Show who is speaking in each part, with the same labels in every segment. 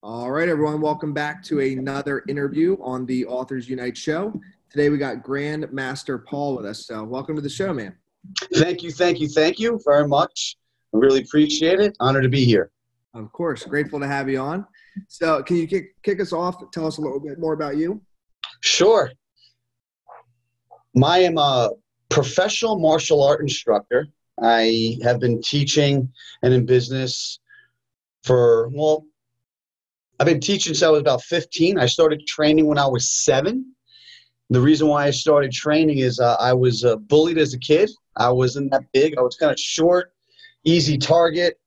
Speaker 1: All right, everyone, welcome back to another interview on the Authors Unite show. Today we got Grand Master Paul with us. So, welcome to the show, man.
Speaker 2: Thank you, thank you, thank you very much. I really appreciate it. Honor to be here.
Speaker 1: Of course, grateful to have you on. So, can you kick, kick us off? Tell us a little bit more about you.
Speaker 2: Sure. I am a professional martial art instructor. I have been teaching and in business for, well, I've been teaching since I was about 15. I started training when I was seven. The reason why I started training is uh, I was uh, bullied as a kid. I wasn't that big. I was kind of short, easy target,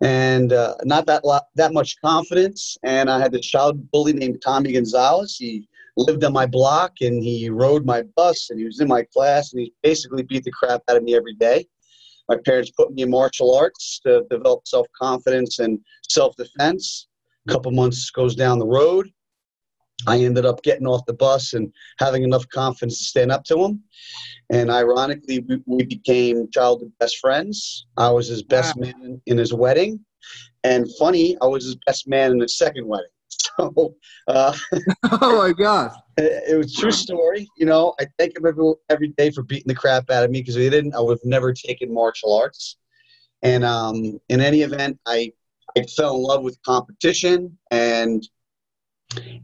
Speaker 2: and uh, not that that much confidence. And I had this child bully named Tommy Gonzalez. He lived on my block and he rode my bus and he was in my class and he basically beat the crap out of me every day. My parents put me in martial arts to develop self confidence and self defense. A couple months goes down the road. I ended up getting off the bus and having enough confidence to stand up to him. And ironically, we, we became childhood best friends. I was his best wow. man in his wedding. And funny, I was his best man in his second wedding. So, uh,
Speaker 1: oh my God.
Speaker 2: It, it, was true story. You know, I thank him every, every day for beating the crap out of me because if he didn't, I would have never taken martial arts. And um, in any event, I I fell in love with competition and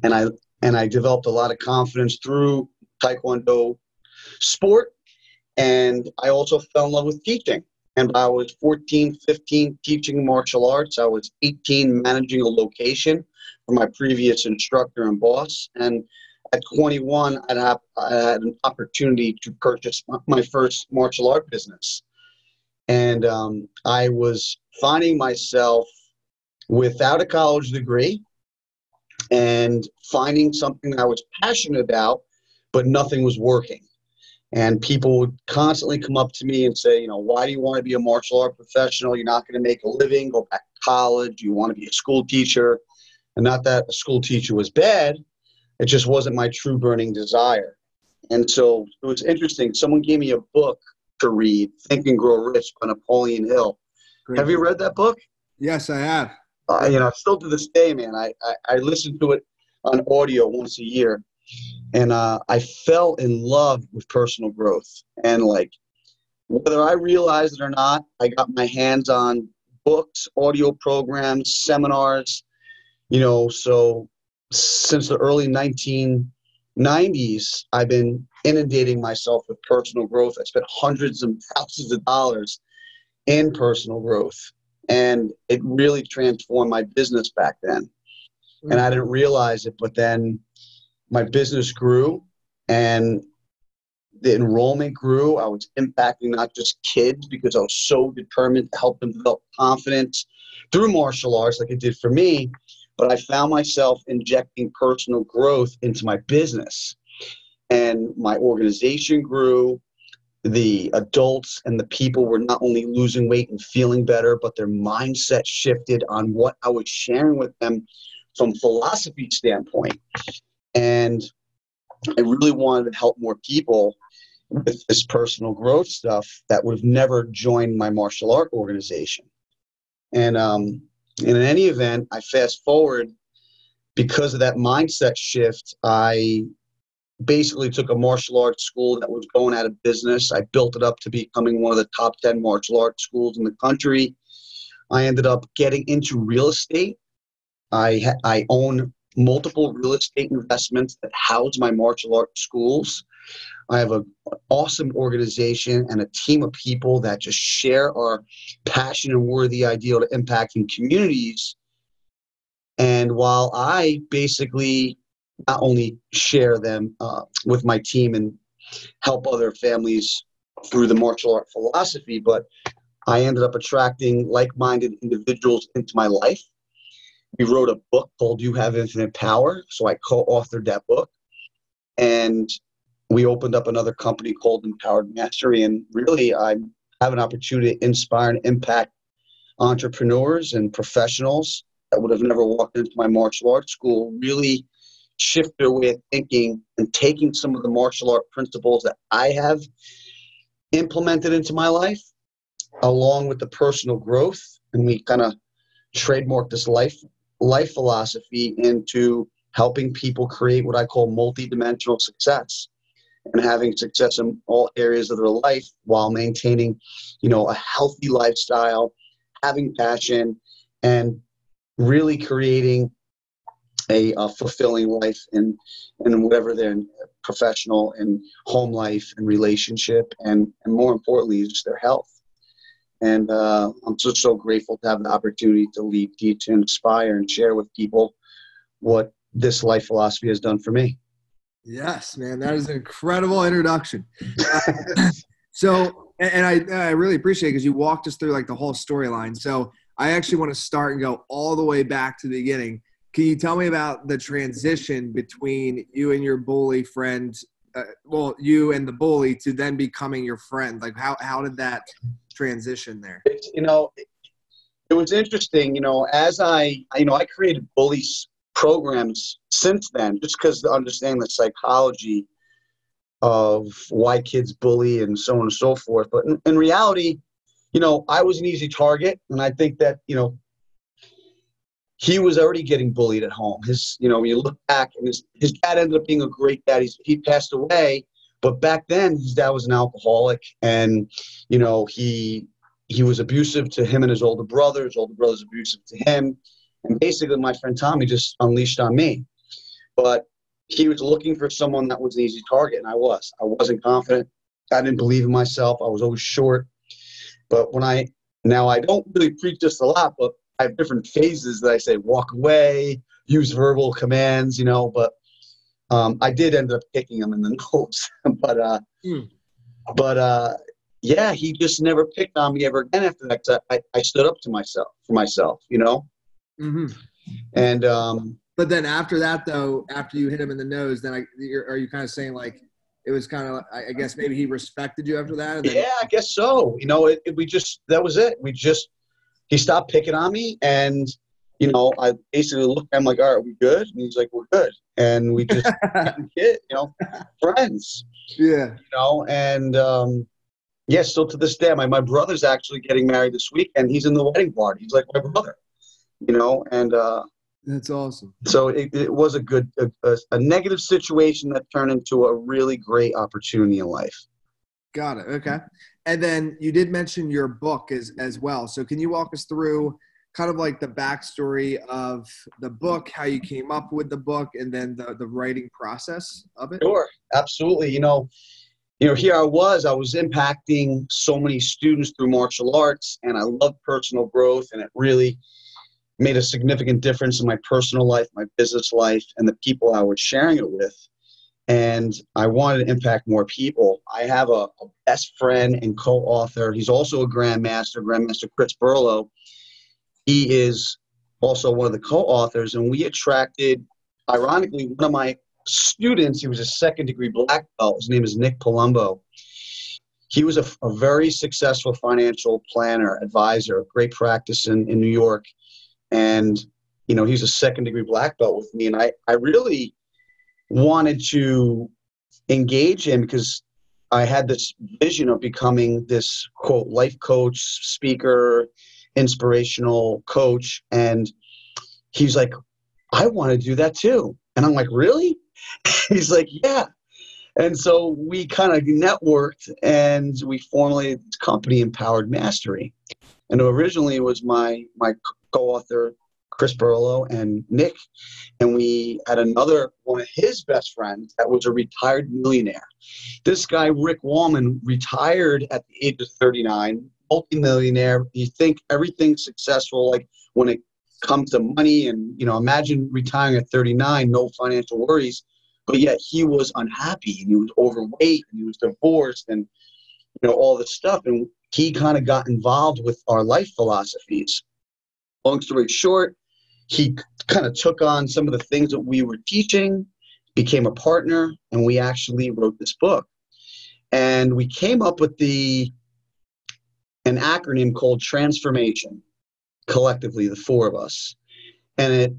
Speaker 2: and I and I developed a lot of confidence through Taekwondo sport. And I also fell in love with teaching. And I was 14, 15 teaching martial arts. I was 18 managing a location for my previous instructor and boss. And at 21, I'd have, I had an opportunity to purchase my first martial art business. And um, I was finding myself without a college degree and finding something I was passionate about, but nothing was working. And people would constantly come up to me and say, you know, why do you want to be a martial art professional? You're not going to make a living, go back to college. You want to be a school teacher. And not that a school teacher was bad, it just wasn't my true burning desire. And so it was interesting. Someone gave me a book to read, Think and Grow Rich by Napoleon Hill. Great. Have you read that book?
Speaker 1: Yes, I have
Speaker 2: uh, you know, still to this day, man, I, I, I listen to it on audio once a year. And uh, I fell in love with personal growth. And like, whether I realized it or not, I got my hands on books, audio programs, seminars, you know, so since the early 1990s, I've been inundating myself with personal growth. I spent hundreds and thousands of dollars in personal growth and it really transformed my business back then mm-hmm. and i didn't realize it but then my business grew and the enrollment grew i was impacting not just kids because i was so determined to help them develop confidence through martial arts like it did for me but i found myself injecting personal growth into my business and my organization grew the adults and the people were not only losing weight and feeling better, but their mindset shifted on what I was sharing with them from philosophy standpoint. And I really wanted to help more people with this personal growth stuff that would have never joined my martial art organization. And um, in any event, I fast forward because of that mindset shift, I basically took a martial arts school that was going out of business. I built it up to becoming one of the top 10 martial arts schools in the country. I ended up getting into real estate. I, I own multiple real estate investments that house my martial arts schools. I have an awesome organization and a team of people that just share our passion and worthy ideal to impacting communities. And while I basically not only share them uh, with my team and help other families through the martial art philosophy, but I ended up attracting like minded individuals into my life. We wrote a book called You Have Infinite Power. So I co authored that book. And we opened up another company called Empowered Mastery. And really, I have an opportunity to inspire and impact entrepreneurs and professionals that would have never walked into my martial arts school, really shift their way of thinking and taking some of the martial art principles that I have implemented into my life, along with the personal growth. And we kind of trademark this life life philosophy into helping people create what I call multidimensional success and having success in all areas of their life while maintaining, you know, a healthy lifestyle, having passion, and really creating a, fulfilling life in in whatever their professional and home life and relationship and and more importantly just their health. And uh, I'm just so grateful to have the opportunity to lead, teach, and inspire and share with people what this life philosophy has done for me.
Speaker 1: Yes, man, that is an incredible introduction. so, and I, I really appreciate because you walked us through like the whole storyline. So, I actually want to start and go all the way back to the beginning. Can you tell me about the transition between you and your bully friend? Uh, well, you and the bully to then becoming your friend. Like, how how did that transition there?
Speaker 2: It's, you know, it was interesting. You know, as I, you know, I created bullies programs since then, just because to understand the psychology of why kids bully and so on and so forth. But in, in reality, you know, I was an easy target, and I think that you know he was already getting bullied at home. His, you know, when you look back, and his his dad ended up being a great dad. He's, he passed away, but back then his dad was an alcoholic, and you know he he was abusive to him and his older brother. His older brother's abusive to him. And basically, my friend Tommy just unleashed on me. But he was looking for someone that was an easy target, and I was. I wasn't confident. I didn't believe in myself. I was always short. But when I now I don't really preach this a lot, but I have different phases that I say walk away, use verbal commands, you know. But um, I did end up kicking him in the nose. but uh, mm. but uh, yeah, he just never picked on me ever again after that. I, I stood up to myself for myself, you know. Mm-hmm. And um,
Speaker 1: but then after that, though, after you hit him in the nose, then I, are you kind of saying like it was kind of I guess maybe he respected you after that?
Speaker 2: Then- yeah, I guess so. You know, it, it, we just that was it. We just he stopped picking on me, and you know, I basically looked. I'm like, all right, we good? And he's like, we're good, and we just kid, you know, friends.
Speaker 1: Yeah.
Speaker 2: You know, and um, yeah, still to this day, my my brother's actually getting married this week, and he's in the wedding party. He's like my brother you know, and uh,
Speaker 1: that's awesome.
Speaker 2: So it, it was a good, a, a, a, negative situation that turned into a really great opportunity in life.
Speaker 1: Got it. Okay. And then you did mention your book as as well. So can you walk us through kind of like the backstory of the book, how you came up with the book, and then the the writing process of it?
Speaker 2: Sure. Absolutely. You know. You know, here I was, I was impacting so many students through martial arts, and I love personal growth, and it really, made a significant difference in my personal life, my business life, and the people I was sharing it with. And I wanted to impact more people. I have a, a best friend and co author. He's also a grandmaster, Grandmaster Chris Burlow. He is also one of the co authors, and we attracted, ironically, one of my students. He was a second degree black belt. His name is Nick Palumbo. He was a, a very successful financial planner, advisor, great practice in, in New York and you know he's a second degree black belt with me and i i really wanted to engage him because i had this vision of becoming this quote life coach speaker inspirational coach. And he's like i want to do that too. And i'm like really? He's like yeah. And so we kind of networked and we formally company empowered mastery. And originally it was my my co-author Chris Burlow and Nick, and we had another one of his best friends that was a retired millionaire. This guy Rick Wallman retired at the age of 39, multimillionaire. You think everything's successful, like when it comes to money, and you know, imagine retiring at 39, no financial worries, but yet he was unhappy and he was overweight and he was divorced and you know all this stuff, and he kind of got involved with our life philosophies long story short, he kind of took on some of the things that we were teaching, became a partner, and we actually wrote this book. And we came up with the an acronym called transformation collectively the four of us. And it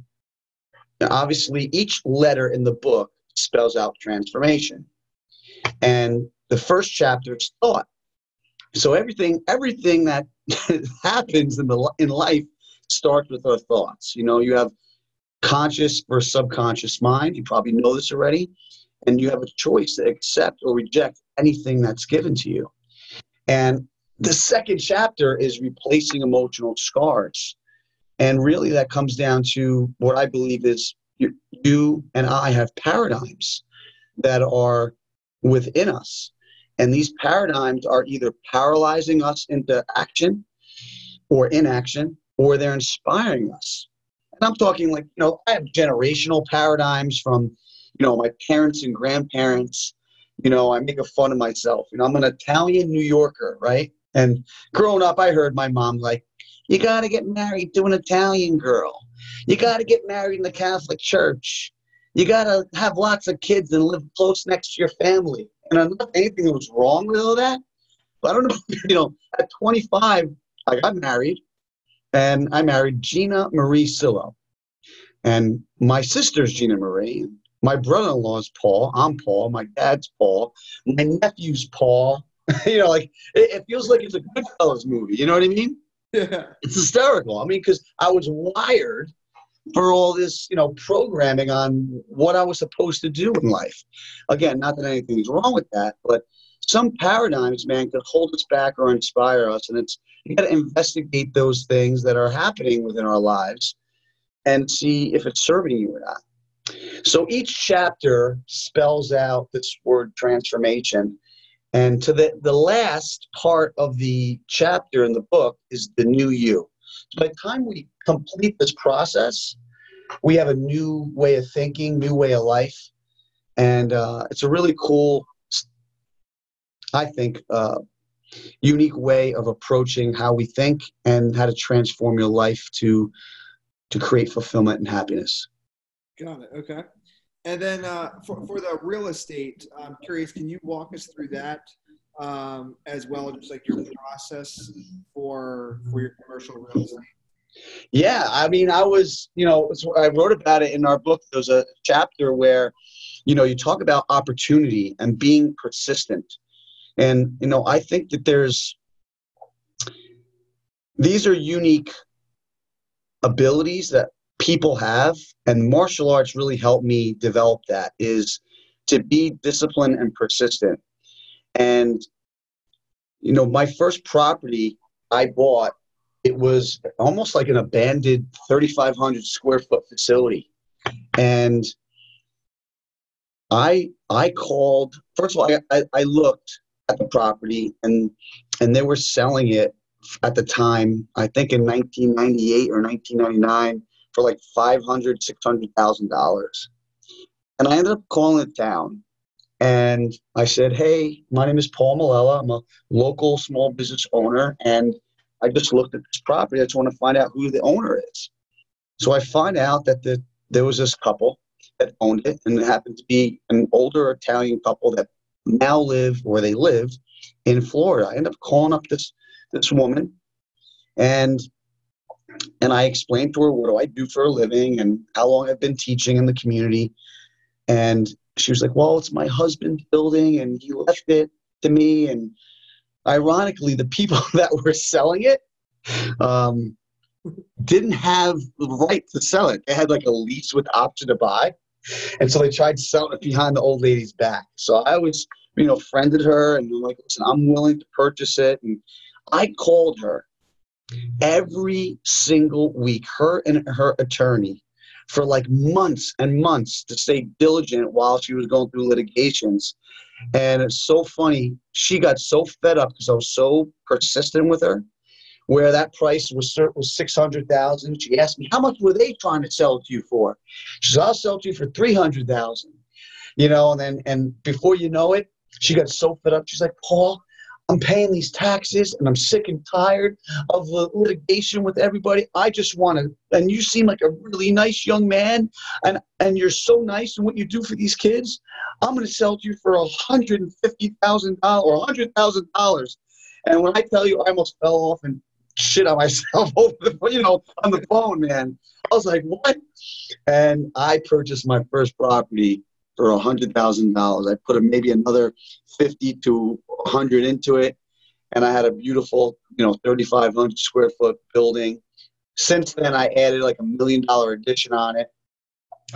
Speaker 2: obviously each letter in the book spells out transformation. And the first chapter is thought. So everything everything that happens in the in life starts with our thoughts. You know, you have conscious versus subconscious mind. You probably know this already. And you have a choice to accept or reject anything that's given to you. And the second chapter is replacing emotional scars. And really, that comes down to what I believe is you, you and I have paradigms that are within us. And these paradigms are either paralyzing us into action or inaction, or they're inspiring us. And I'm talking like, you know, I have generational paradigms from, you know, my parents and grandparents. You know, I make a fun of myself. You know, I'm an Italian New Yorker, right? And growing up, I heard my mom like, you got to get married to an Italian girl. You got to get married in the Catholic Church. You got to have lots of kids and live close next to your family. And I'm not anything that was wrong with all that. But I don't know, you know, at 25, I got married and I married Gina Marie Sillo. And my sister's Gina Marie. My brother-in-law is Paul. I'm Paul. My dad's Paul. My nephew's Paul. you know, like it, it, feels like it's a Goodfellas movie. You know what I mean? Yeah. It's hysterical. I mean, because I was wired for all this, you know, programming on what I was supposed to do in life. Again, not that anything's wrong with that, but some paradigms, man, could hold us back or inspire us, and it's you got to investigate those things that are happening within our lives and see if it's serving you or not. So each chapter spells out this word transformation. And to the, the last part of the chapter in the book is the new you. So by the time we complete this process, we have a new way of thinking, new way of life. And uh, it's a really cool, I think, uh, unique way of approaching how we think and how to transform your life to to create fulfillment and happiness.
Speaker 1: Got it. Okay. And then uh, for, for the real estate, I'm curious, can you walk us through that um, as well, just like your process for for your commercial real estate?
Speaker 2: Yeah, I mean, I was, you know, I wrote about it in our book. There's a chapter where, you know, you talk about opportunity and being persistent. And, you know, I think that there's, these are unique abilities that people have. And martial arts really helped me develop that is to be disciplined and persistent. And, you know, my first property I bought, it was almost like an abandoned 3,500 square foot facility. And I I called first of all I, I, I looked at the property and and they were selling it at the time i think in 1998 or 1999 for like 500 600000 dollars. And i ended up calling it down and i said hey my name is paul malella. I'm a local small business owner and i just looked at this property. I just want to find out who the owner is. So i find out that the, there was this couple that owned it and it happened to be an older italian couple that now live where they lived in Florida. I end up calling up this this woman and and I explained to her what do I do for a living and how long I've been teaching in the community. And she was like, Well, it's my husband's building and he left it to me. And ironically, the people that were selling it um, didn't have the right to sell it. They had like a lease with option to buy. And so they tried selling it behind the old lady's back. So I was, you know, friended her and like, listen, I'm willing to purchase it. And I called her every single week, her and her attorney, for like months and months to stay diligent while she was going through litigations. And it's so funny. She got so fed up because I was so persistent with her where that price was was six hundred thousand. She asked me how much were they trying to sell it to you for. She said, "I'll sell to you for three hundred thousand. You know, and then and before you know it, she got so fed up. She's like, "Paul, I'm paying these taxes and I'm sick and tired of the litigation with everybody. I just want to, and you seem like a really nice young man and, and you're so nice in what you do for these kids. I'm going to sell to you for $150,000 or $100,000. And when I tell you, I almost fell off and shit on myself over the you know on the phone, man. I was like, what? And I purchased my first property for a hundred thousand dollars. I put a, maybe another fifty to hundred into it, and I had a beautiful, you know, thirty five hundred square foot building. Since then, I added like a million dollar addition on it,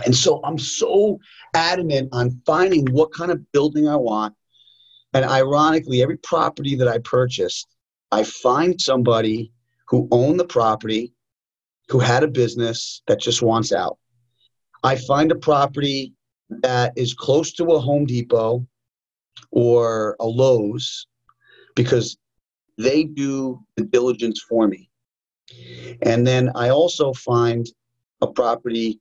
Speaker 2: And so I'm so adamant on finding what kind of building I want. And ironically, every property that I purchased, I find somebody who owned the property, who had a business that just wants out. I find a property that is close to a Home Depot or a Lowe's because they do the diligence for me. And then I also find a property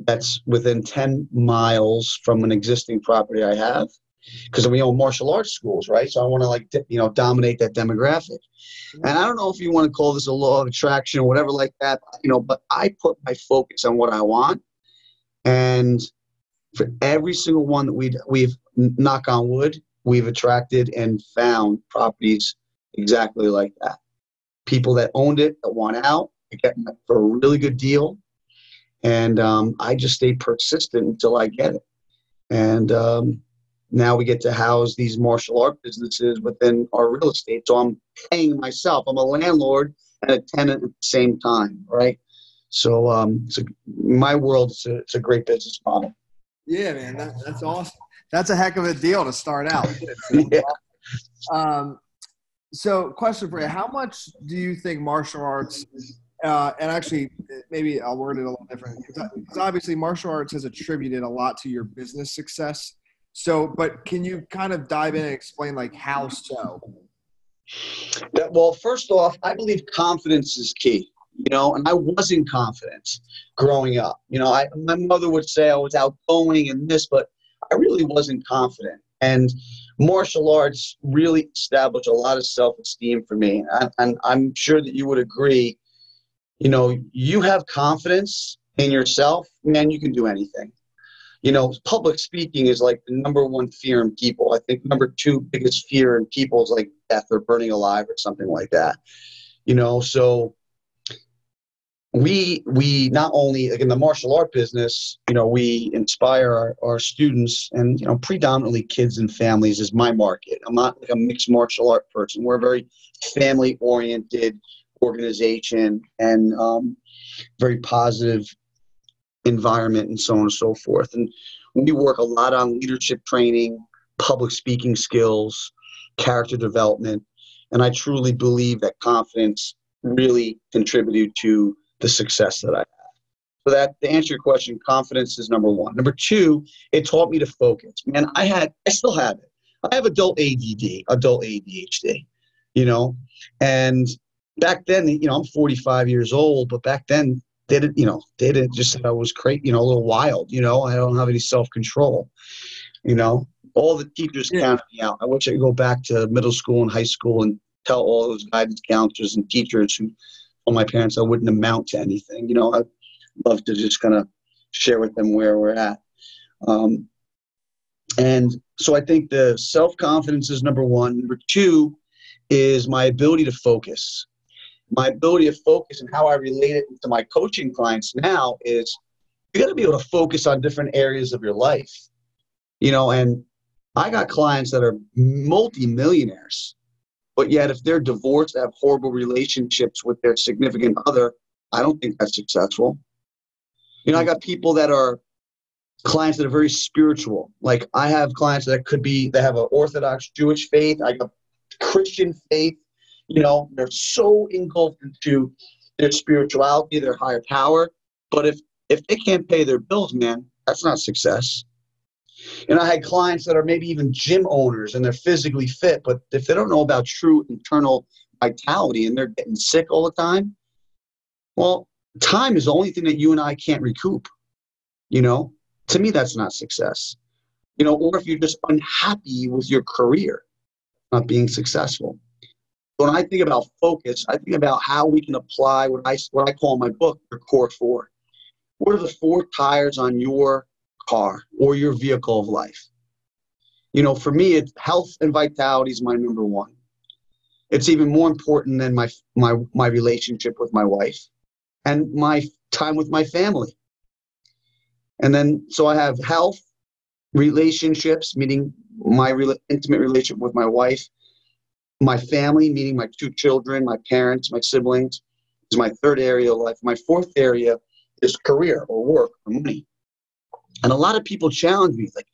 Speaker 2: that's within 10 miles from an existing property I have because we own martial arts schools, right? So I want to like, you know, dominate that demographic. And I don't know if you want to call this a law of attraction or whatever like that, you know, but I put my focus on what I want. And for every single one that we we've knock on wood, we've attracted and found properties exactly like that. People that owned it that want out, get for a really good deal, and um, I just stay persistent until I get it. And um, now we get to house these martial art businesses within our real estate. So I'm paying myself. I'm a landlord and a tenant at the same time, right? So um, it's a, my world, it's a, it's a great business model.
Speaker 1: Yeah, man, that, that's awesome. That's a heck of a deal to start out.
Speaker 2: yeah.
Speaker 1: Um, so, question for you: How much do you think martial arts uh, and actually, maybe I'll word it a little different because obviously martial arts has attributed a lot to your business success. So, but can you kind of dive in and explain like how so?
Speaker 2: Well, first off, I believe confidence is key. You know, and I wasn't confident growing up. You know, I, my mother would say I was outgoing and this, but I really wasn't confident. And martial arts really established a lot of self-esteem for me, and, and I'm sure that you would agree you know, you have confidence in yourself, man, you can do anything. You know, public speaking is like the number one fear in people. I think number two biggest fear in people is like death or burning alive or something like that. You know, so we we not only like in the martial art business, you know, we inspire our, our students and you know, predominantly kids and families is my market. I'm not like a mixed martial art person. We're a very family oriented organization and um, very positive environment and so on and so forth. And we work a lot on leadership training, public speaking skills, character development, and I truly believe that confidence really contributed to the success that I had. So that to answer your question, confidence is number one. Number two, it taught me to focus. Man, I had, I still have it. I have adult ADD, adult ADHD, you know, and back then, you know, I'm 45 years old, but back then they didn't, you know, they didn't just said I was crazy, you know, a little wild, you know, I don't have any self control, you know, all the teachers yeah. counted me out. I wish I could go back to middle school and high school and tell all those guidance counselors and teachers who told my parents I wouldn't amount to anything. You know, I'd love to just kind of share with them where we're at. Um, and so I think the self confidence is number one. Number two is my ability to focus my ability to focus and how I relate it to my coaching clients now is you got to be able to focus on different areas of your life. You know, and I got clients that are multi-millionaires, but yet if they're divorced, have horrible relationships with their significant other, I don't think that's successful. You know, I got people that are clients that are very spiritual. Like I have clients that could be they have an Orthodox Jewish faith, I got Christian faith, you know, they're so engulfed into their spirituality, their higher power. But if if they can't pay their bills, man, that's not success. And I had clients that are maybe even gym owners and they're physically fit, but if they don't know about true internal vitality and they're getting sick all the time, well, time is the only thing that you and I can't recoup. You know, to me, that's not success. You know, or if you're just unhappy with your career, not being successful when I think about focus, I think about how we can apply what I what I call in my book your core four. What are the four tires on your car or your vehicle of life? You know, for me, it's health and vitality is my number one. It's even more important than my my my relationship with my wife and my time with my family. And then, so I have health, relationships, meaning my re- intimate relationship with my wife, my family, meaning my two children, my parents, my siblings, is my third area of life. My fourth area is career or work or money. And a lot of people challenge me, like,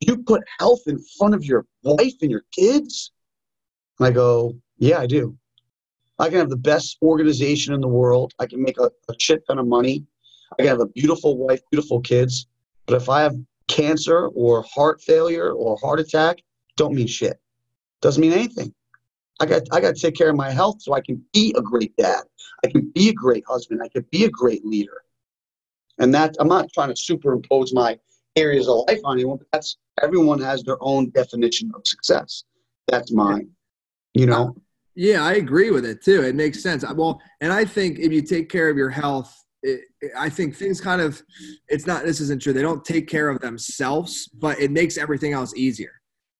Speaker 2: you put health in front of your wife and your kids? And I go, yeah, I do. I can have the best organization in the world. I can make a, a shit ton of money. I can have a beautiful wife, beautiful kids. But if I have cancer or heart failure or heart attack, don't mean shit. Doesn't mean anything. I got I got to take care of my health so I can be a great dad. I can be a great husband. I can be a great leader. And that I'm not trying to superimpose my areas of life on anyone, but that's everyone has their own definition of success. That's mine. You know?
Speaker 1: Yeah, I agree with it too. It makes sense. Well, and I think if you take care of your health, it, I think things kind of, it's not, this isn't true. They don't take care of themselves, but it makes everything else easier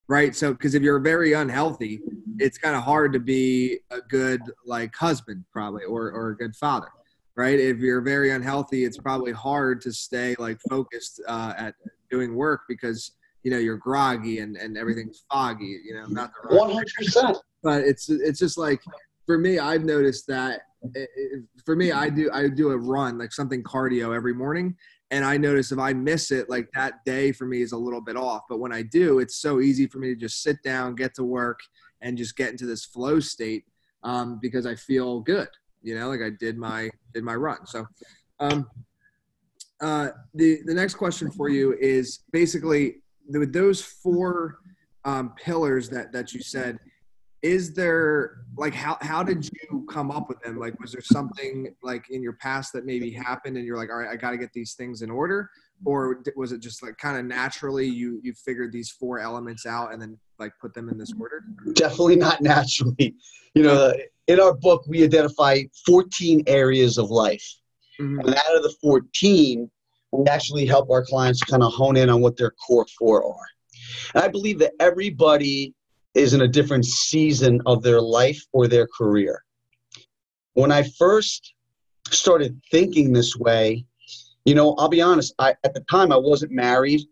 Speaker 1: right? So, because if you're very unhealthy, it's kind of hard to be a good like husband, probably, or or a good father, right? If you're very unhealthy, it's probably hard to stay like focused uh, at doing work because you know you're groggy and and everything's foggy. You know, not
Speaker 2: the one hundred percent.
Speaker 1: But it's it's just like for me, I've noticed that. It, it, for me, I do I do a run like something cardio every morning, and I notice if I miss it, like that day for me is a little bit off. But when I do, it's so easy for me to just sit down, get to work, and just get into this flow state um, because I feel good. You know, like I did my did my run. So, um, uh, the the next question for you is basically with those four um, pillars that that you said is there like how how did you come up with them? Like was there something like in your past that maybe happened and you're like all right i got to get these things in order or was it just like kind of naturally you you figured these four elements out and then like put them in this order?
Speaker 2: Definitely not naturally. You know in our book we identify 14 areas of life. Mm-hmm. and out of the 14 we actually help our clients kind of hone in on what their core four are. And i believe that everybody is in a different season of their life or their career. When I first started thinking this way, you know, I'll be honest, I, at the time I wasn't married.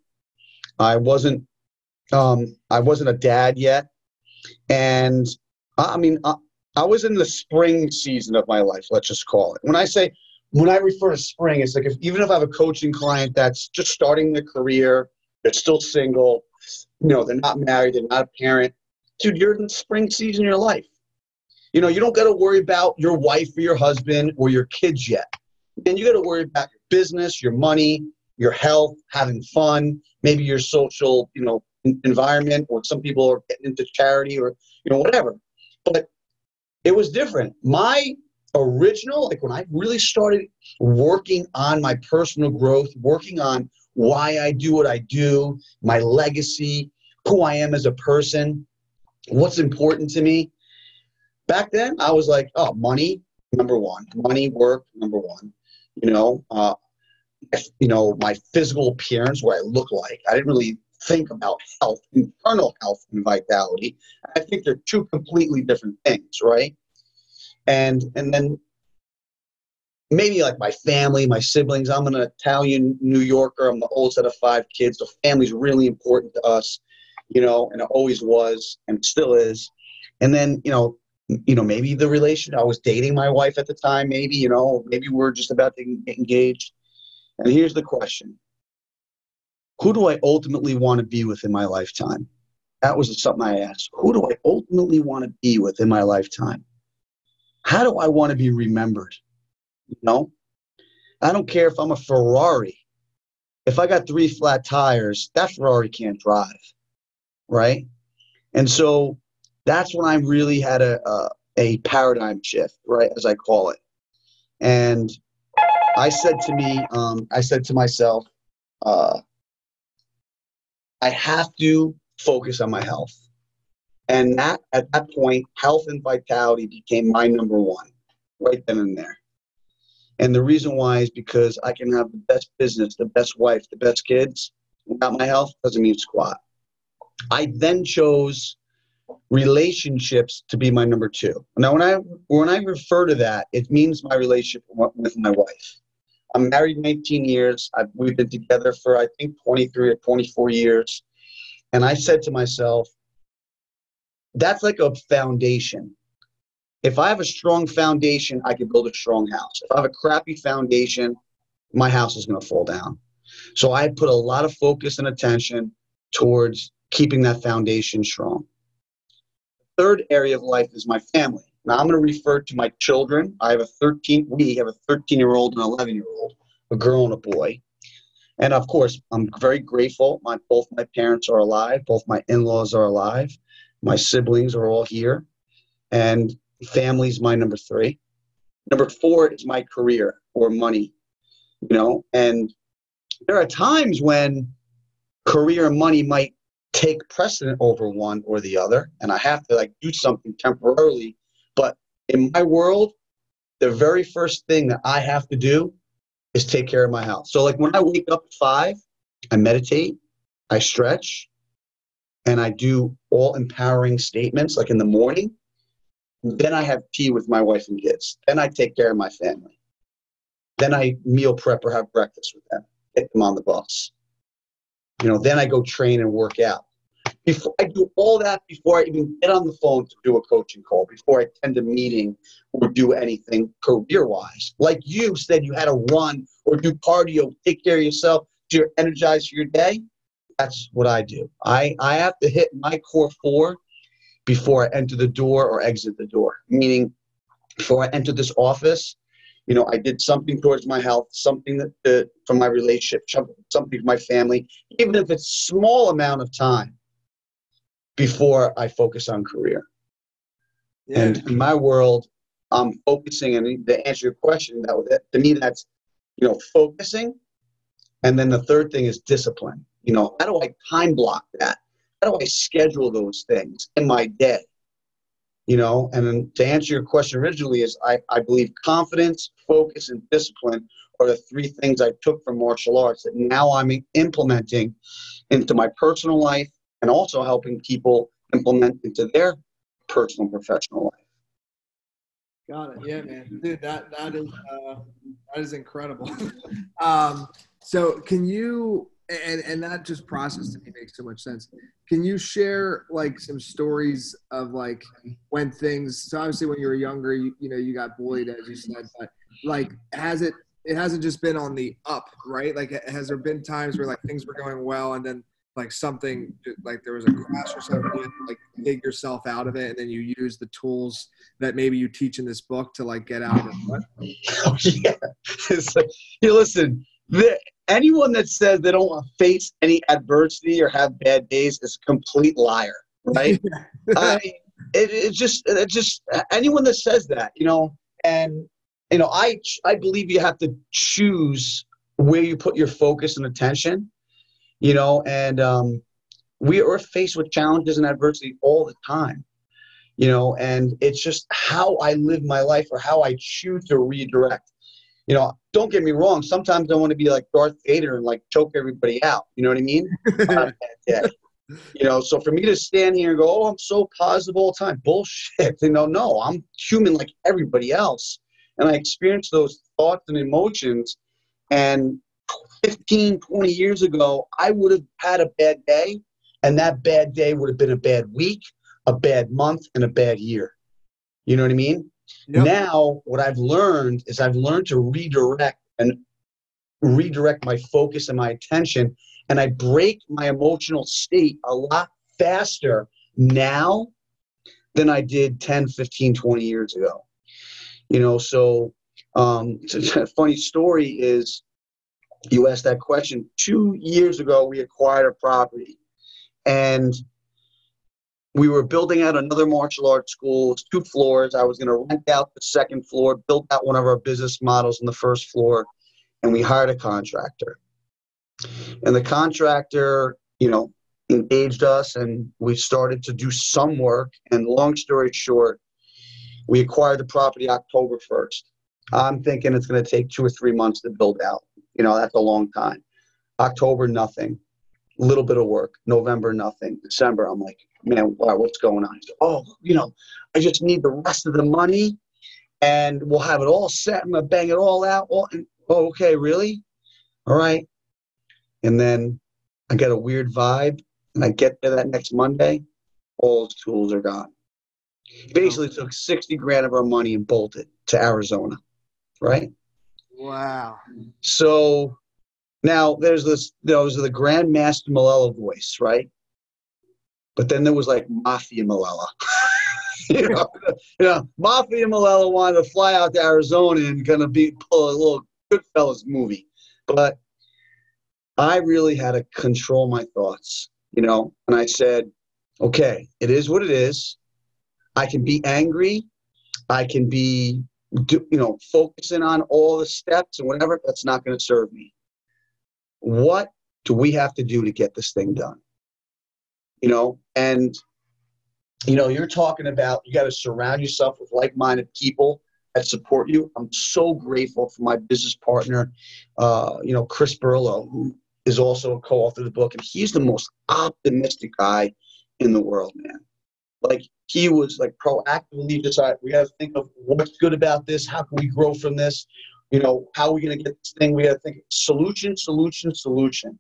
Speaker 2: I wasn't um, I wasn't a dad yet. And I mean, I, I was in the spring season of my life, let's just call it. When I say, when I refer to spring, it's like if, even if I have a coaching client that's just starting their career, they're still single, you know, they're not married, they're not a parent, dude, you're in the spring season of your life. You know, you don't got to worry about your wife or your husband or your kids yet. And you got to worry about your business, your money, your health, having fun, maybe your social, you know, environment, or some people are getting into charity or, you know, whatever. But it was different. My original, like when I really started working on my personal growth, working on why I do what I do, my legacy, who I am as a person, what's important to me back then i was like oh money number one. Money work number one. You know uh, you know my physical appearance what i look like. I didn't really think about health internal health and vitality. I think they're two completely different things right? And and then maybe like my family my siblings. I'm an italian new yorker. I'm the oldest out of five kids. So family's really important to us you know, and it always was and still is. And then, you know, you know, maybe the relation I was dating my wife at the time, maybe, you know, maybe we're just about to get engaged. And here's the question. Who do I ultimately want to be with in my lifetime? That was something I asked. Who do I ultimately want to be with in my lifetime? How do I want to be remembered? You know, I don't care if I'm a Ferrari. If I got three flat tires, that Ferrari can't drive right? And so that's when I really had a, a, a paradigm shift, right, as I call it. And I said to me, um, I said to myself, uh, I have to focus on my health. And that at that point, health and vitality became my number one, right then and there. And the reason why is because I can have the best business, the best wife, the best kids. Without my health, doesn't mean squat. I then chose relationships to be my number two. Now, when I when I refer to that, it means my relationship with my wife. I'm married 19 years. I've, we've been together for I think 23 or 24 years, and I said to myself, that's like a foundation. If I have a strong foundation, I can build a strong house. If I have a crappy foundation, my house is going to fall down. So I put a lot of focus and attention towards keeping that foundation strong. The third area of life is my family. Now I'm going to refer to my children. I have a 13, we have a 13 year old and 11 year old, a girl and a boy. And of course, I'm very grateful. My both my parents are alive. Both my in-laws are alive. My siblings are all here, and family's my number three. Number four is my career or money. You know, and there are times when career and money might take precedent over one or the other, and I have to like do something temporarily. But in my world, the very first thing that I have to do is take care of my health So like when I wake up at five, I meditate, I stretch, and I do all empowering statements like in the morning. Then I have tea with my wife and kids. Then I take care of my family. Then I meal prep or have breakfast with them, get them on the bus. You know, then I go train and work out. Before I do all that before I even get on the phone to do a coaching call, before I attend a meeting or do anything career wise. Like you said, you had to run or do cardio, take care of yourself, so you're energized for your day. That's what I do. I, I have to hit my core four before I enter the door or exit the door. Meaning, before I enter this office, you know, I did something towards my health, something that, uh, for my relationship, something for my family, even if it's small amount of time before I focus on career. Yeah. And in my world, I'm focusing, and to answer your question, that to me, that's you know focusing, and then the third thing is discipline. You know, how do I time block that? How do I schedule those things in my day? You know, and then to answer your question originally is I, I believe confidence, focus, and discipline are the three things I took from martial arts that now I'm implementing into my personal life and also helping people implement into their personal professional life.
Speaker 1: Got it. Yeah, man, dude, that that is uh, that is incredible. um, so, can you and and that just process to me makes so much sense. Can you share like some stories of like when things? So obviously, when you were younger, you, you know you got bullied, as you said, but like has it? It hasn't just been on the up, right? Like, has there been times where like things were going well and then like something like there was a crash or something like dig yourself out of it and then you use the tools that maybe you teach in this book to like get out of
Speaker 2: it. Oh, yeah. It's like you listen the, anyone that says they don't face any adversity or have bad days is a complete liar right? I, it, it just it just anyone that says that you know and you know i i believe you have to choose where you put your focus and attention you know, and um, we are faced with challenges and adversity all the time, you know, and it's just how I live my life or how I choose to redirect. You know, don't get me wrong. Sometimes I want to be like Darth Vader and like choke everybody out. You know what I mean? you know, so for me to stand here and go, "Oh, I'm so positive all the time," bullshit. You know, no, I'm human like everybody else, and I experience those thoughts and emotions, and 15, 20 years ago, I would have had a bad day, and that bad day would have been a bad week, a bad month, and a bad year. You know what I mean? Yep. Now, what I've learned is I've learned to redirect and redirect my focus and my attention, and I break my emotional state a lot faster now than I did 10, 15, 20 years ago. You know, so um, it's a funny story is you asked that question. Two years ago, we acquired a property, and we were building out another martial arts school. two floors. I was going to rent out the second floor, built out one of our business models on the first floor, and we hired a contractor. And the contractor, you know, engaged us, and we started to do some work. And long story short, we acquired the property October 1st. I'm thinking it's going to take two or three months to build out. You know, that's a long time. October, nothing. Little bit of work. November, nothing. December, I'm like, man, what's going on? Oh, you know, I just need the rest of the money and we'll have it all set. I'm going to bang it all out. All, and, oh, okay, really? All right. And then I get a weird vibe and I get there that next Monday, all those tools are gone. Basically took 60 grand of our money and bolted to Arizona, right?
Speaker 1: Wow.
Speaker 2: So Now there's this those are the Grandmaster Malella voice, right? But then there was like Mafia Malella. you, know, you know, Mafia Malella wanted to fly out to Arizona and kind of be pull a little Goodfellas movie, but I really had to control my thoughts, you know. And I said, okay, it is what it is. I can be angry. I can be, you know, focusing on all the steps and whatever. That's not going to serve me. What do we have to do to get this thing done? You know, and you know, you're talking about you got to surround yourself with like-minded people that support you. I'm so grateful for my business partner, uh, you know, Chris Burlow, who is also a co-author of the book, and he's the most optimistic guy in the world, man. Like he was like proactively decide we got to think of what's good about this. How can we grow from this? You know, how are we going to get this thing? We got to think solution, solution, solution.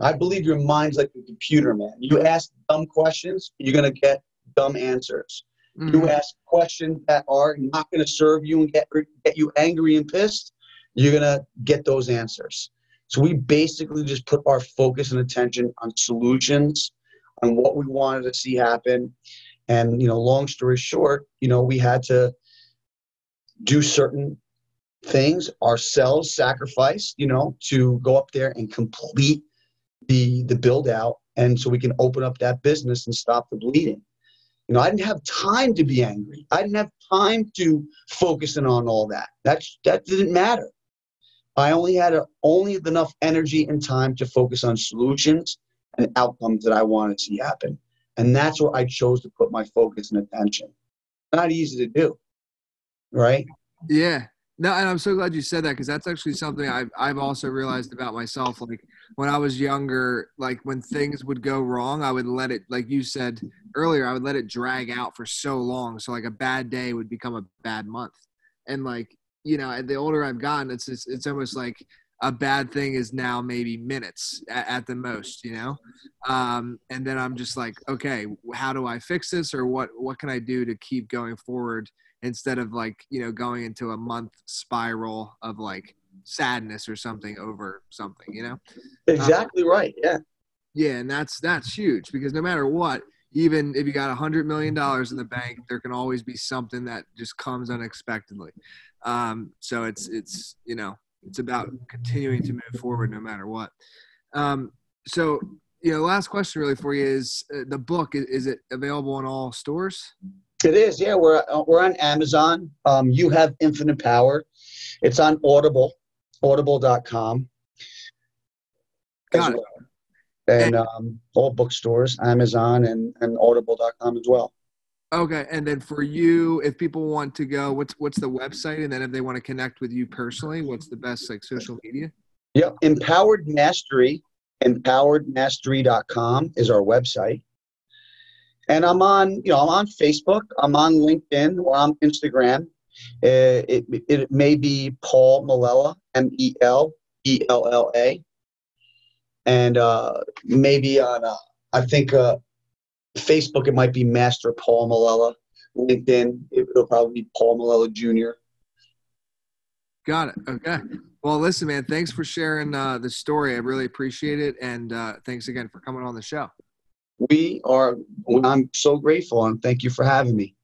Speaker 2: I believe your mind's like a computer, man. You ask dumb questions, you're going to get dumb answers. Mm-hmm. You ask questions that are not going to serve you and get get you angry and pissed, you're going to get those answers. So we basically just put our focus and attention on solutions, on what we wanted to see happen. And, you know, long story short, you know, we had to do certain things ourselves, sacrifice, you know, to go up there and complete the the build out and so we can open up that business and stop the bleeding. You know, I didn't have time to be angry. I didn't have time to focus in on all that. That's that didn't matter. I only had a, only enough energy and time to focus on solutions and outcomes that I wanted to see happen. And that's where I chose to put my focus and attention. Not easy to do, right?
Speaker 1: Yeah. No, and I'm so glad you said that because that's actually something I've I've also realized about myself. Like when I was younger, like when things would go wrong, I would let it, like you said earlier, I would let it drag out for so long. So like a bad day would become a bad month, and like you know, the older I've gotten, it's it's, it's almost like a bad thing is now maybe minutes at, at, the most, you know? Um, and then I'm just like, okay, how do I fix this or what, what can I do to keep going forward instead of like, you know, going into a month spiral of like sadness or something over something, you know?
Speaker 2: Exactly um, right. Yeah.
Speaker 1: Yeah. And that's, that's huge because no matter what, even if you got a hundred million dollars in the bank, there can always be something that just comes unexpectedly. Um, so it's, it's, you know, it's about continuing to move forward no matter what. Um, so, you know, last question really for you is uh, the book. Is, is, it available in all stores?
Speaker 2: It is. Yeah, we're uh, we're on Amazon. Um, you have infinite power. It's on Audible, Audible.com.
Speaker 1: Got it.
Speaker 2: Well. And, and um, all bookstores, Amazon, and and Audible.com as well.
Speaker 1: Okay, and then for you, if people want to go, what's what's the website? And then if they want to connect with you personally, what's the best like social media?
Speaker 2: Yep, Empowered Mastery, empoweredmastery.com is our website. And I'm on, you know, I'm on Facebook, I'm on LinkedIn, or on Instagram. Uh, it, it, it may be Paul Melella, M E L E L L A, and uh, maybe on, uh, I think uh, Facebook, it might be Master Paul Melella. LinkedIn, it'll probably be Paul Melella Jr.
Speaker 1: Got it. Okay. Well, listen, man, thanks for sharing uh, the story. I really appreciate it. And uh, thanks again for coming on the show.
Speaker 2: We are, I'm so grateful and thank you for having me.